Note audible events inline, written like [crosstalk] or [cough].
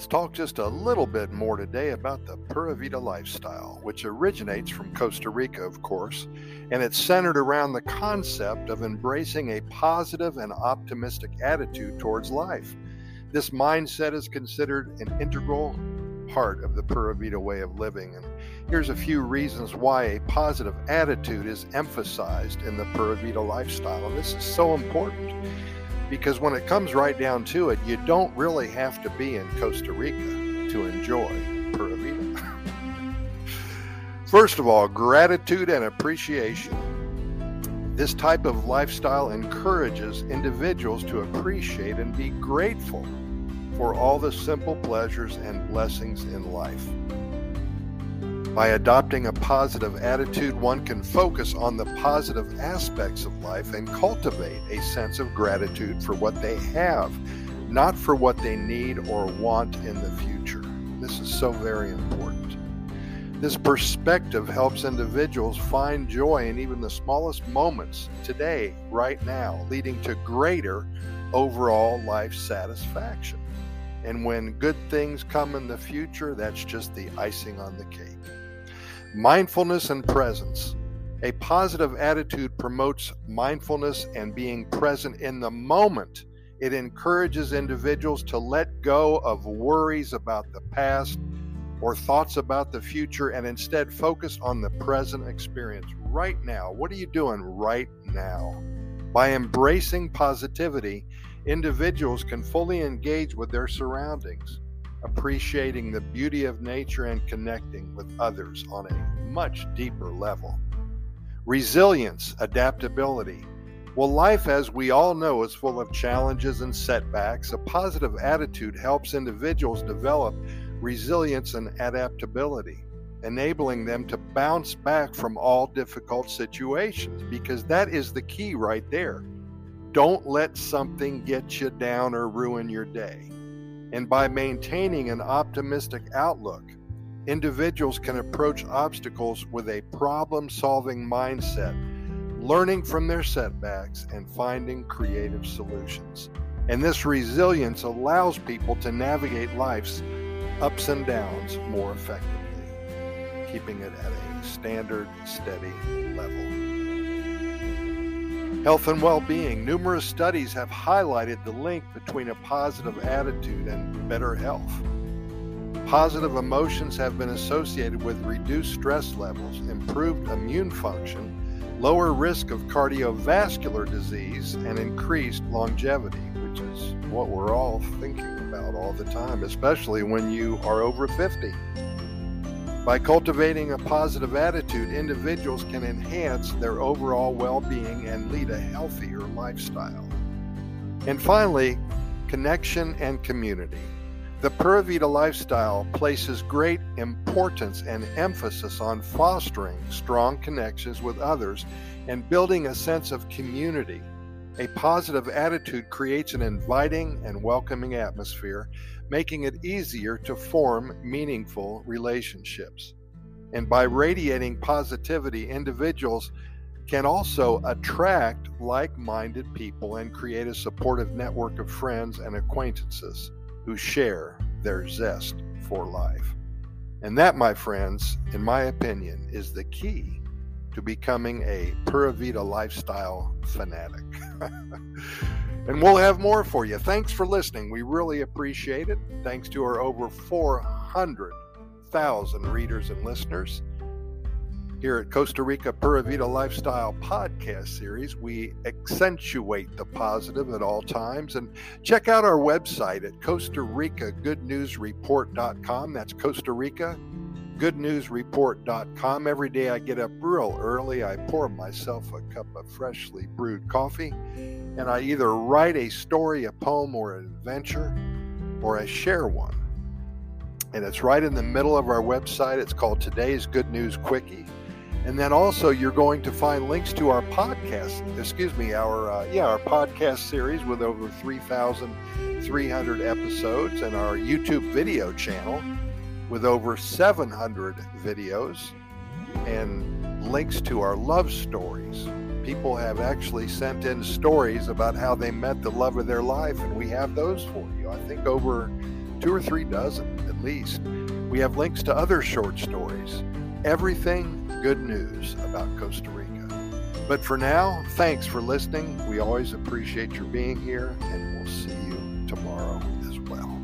Let's talk just a little bit more today about the Pura Vida lifestyle, which originates from Costa Rica, of course, and it's centered around the concept of embracing a positive and optimistic attitude towards life. This mindset is considered an integral part of the Pura Vida way of living. And here's a few reasons why a positive attitude is emphasized in the Pura Vida lifestyle. And this is so important because when it comes right down to it, you don't really have to be in Costa Rica to enjoy Pura Vida. [laughs] First of all, gratitude and appreciation. This type of lifestyle encourages individuals to appreciate and be grateful for all the simple pleasures and blessings in life. By adopting a positive attitude, one can focus on the positive aspects of life and cultivate a sense of gratitude for what they have, not for what they need or want in the future. This is so very important. This perspective helps individuals find joy in even the smallest moments today, right now, leading to greater overall life satisfaction. And when good things come in the future, that's just the icing on the cake. Mindfulness and presence. A positive attitude promotes mindfulness and being present in the moment. It encourages individuals to let go of worries about the past or thoughts about the future and instead focus on the present experience right now. What are you doing right now? By embracing positivity, individuals can fully engage with their surroundings appreciating the beauty of nature and connecting with others on a much deeper level. Resilience, adaptability. Well, life, as we all know, is full of challenges and setbacks. A positive attitude helps individuals develop resilience and adaptability, enabling them to bounce back from all difficult situations, because that is the key right there. Don't let something get you down or ruin your day. And by maintaining an optimistic outlook, individuals can approach obstacles with a problem solving mindset, learning from their setbacks and finding creative solutions. And this resilience allows people to navigate life's ups and downs more effectively, keeping it at a standard, steady level. Health and well being. Numerous studies have highlighted the link between a positive attitude and better health. Positive emotions have been associated with reduced stress levels, improved immune function, lower risk of cardiovascular disease, and increased longevity, which is what we're all thinking about all the time, especially when you are over 50. By cultivating a positive attitude, individuals can enhance their overall well being and lead a healthier lifestyle. And finally, connection and community. The Pura Vida lifestyle places great importance and emphasis on fostering strong connections with others and building a sense of community. A positive attitude creates an inviting and welcoming atmosphere making it easier to form meaningful relationships. And by radiating positivity, individuals can also attract like minded people and create a supportive network of friends and acquaintances who share their zest for life. And that, my friends, in my opinion, is the key to becoming a Pura Vida lifestyle fanatic. [laughs] And we'll have more for you. Thanks for listening. We really appreciate it. Thanks to our over 400,000 readers and listeners. Here at Costa Rica Pura Vida Lifestyle Podcast Series, we accentuate the positive at all times. And check out our website at Costa Rica Good News Report.com. That's Costa Rica goodnewsreport.com. Every day I get up real early, I pour myself a cup of freshly brewed coffee, and I either write a story, a poem, or an adventure, or I share one. And it's right in the middle of our website. It's called Today's Good News Quickie. And then also you're going to find links to our podcast, excuse me, our uh, yeah, our podcast series with over 3,300 episodes and our YouTube video channel with over 700 videos and links to our love stories. People have actually sent in stories about how they met the love of their life, and we have those for you. I think over two or three dozen at least. We have links to other short stories. Everything good news about Costa Rica. But for now, thanks for listening. We always appreciate your being here, and we'll see you tomorrow as well.